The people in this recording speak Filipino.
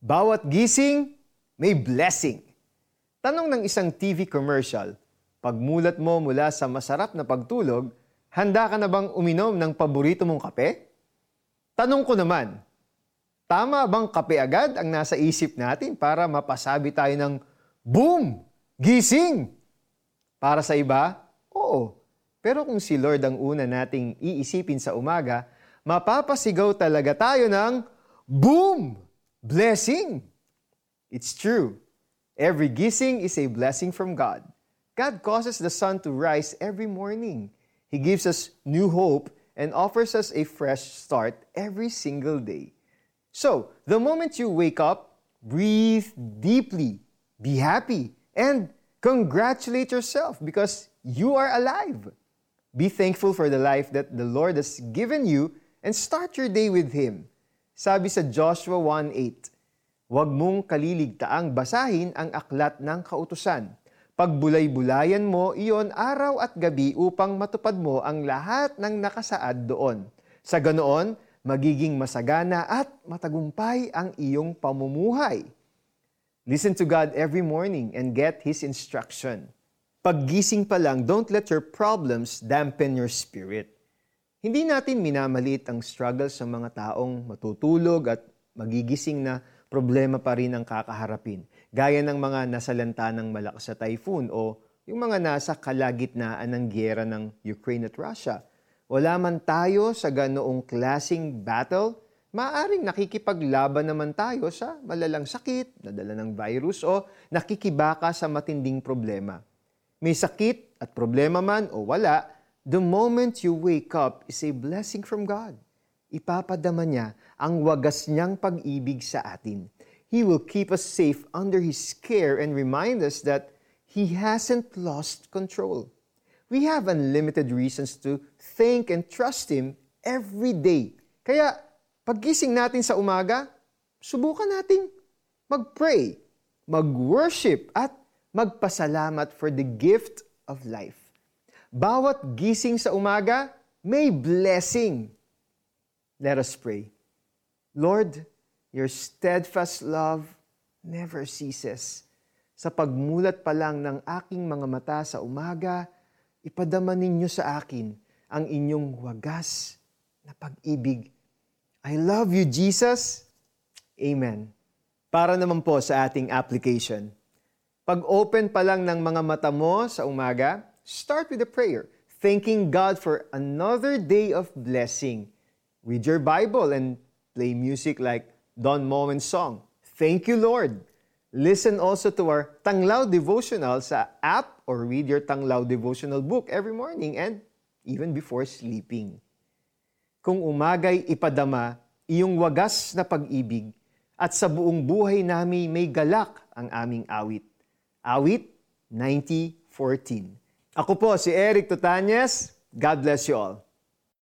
Bawat gising, may blessing. Tanong ng isang TV commercial, pagmulat mo mula sa masarap na pagtulog, handa ka na bang uminom ng paborito mong kape? Tanong ko naman, tama bang kape agad ang nasa isip natin para mapasabi tayo ng boom, gising? Para sa iba, oo. Pero kung si Lord ang una nating iisipin sa umaga, mapapasigaw talaga tayo ng boom! Blessing! It's true. Every gising is a blessing from God. God causes the sun to rise every morning. He gives us new hope and offers us a fresh start every single day. So, the moment you wake up, breathe deeply, be happy, and congratulate yourself because you are alive. Be thankful for the life that the Lord has given you and start your day with Him. Sabi sa Joshua 1.8, Huwag mong kaliligtaang basahin ang aklat ng kautusan. Pagbulay-bulayan mo iyon araw at gabi upang matupad mo ang lahat ng nakasaad doon. Sa ganoon, magiging masagana at matagumpay ang iyong pamumuhay. Listen to God every morning and get His instruction. Paggising pa lang, don't let your problems dampen your spirit. Hindi natin minamaliit ang struggle sa mga taong matutulog at magigising na problema pa rin ang kakaharapin. Gaya ng mga nasalanta ng malakas sa typhoon o yung mga nasa kalagitnaan ng gyera ng Ukraine at Russia. Wala man tayo sa ganoong klasing battle, maaring nakikipaglaban naman tayo sa malalang sakit, nadala ng virus o nakikibaka sa matinding problema. May sakit at problema man o wala, The moment you wake up is a blessing from God. Ipapadama niya ang wagas niyang pag-ibig sa atin. He will keep us safe under His care and remind us that He hasn't lost control. We have unlimited reasons to thank and trust Him every day. Kaya, paggising natin sa umaga, subukan nating mag-pray, mag-worship, at magpasalamat for the gift of life. Bawat gising sa umaga, may blessing. Let us pray. Lord, your steadfast love never ceases. Sa pagmulat pa lang ng aking mga mata sa umaga, ipadama ninyo sa akin ang inyong wagas na pag-ibig. I love you, Jesus. Amen. Para naman po sa ating application. Pag-open pa lang ng mga mata mo sa umaga, Start with a prayer, thanking God for another day of blessing. Read your Bible and play music like Don Moen's song. Thank you, Lord. Listen also to our Tanglaw devotional sa app or read your Tanglaw devotional book every morning and even before sleeping. Kung umagay ipadama iyong wagas na pag-ibig at sa buong buhay namin may galak ang aming awit. Awit 9014. Ako po si Eric Tutanyes. God bless you all.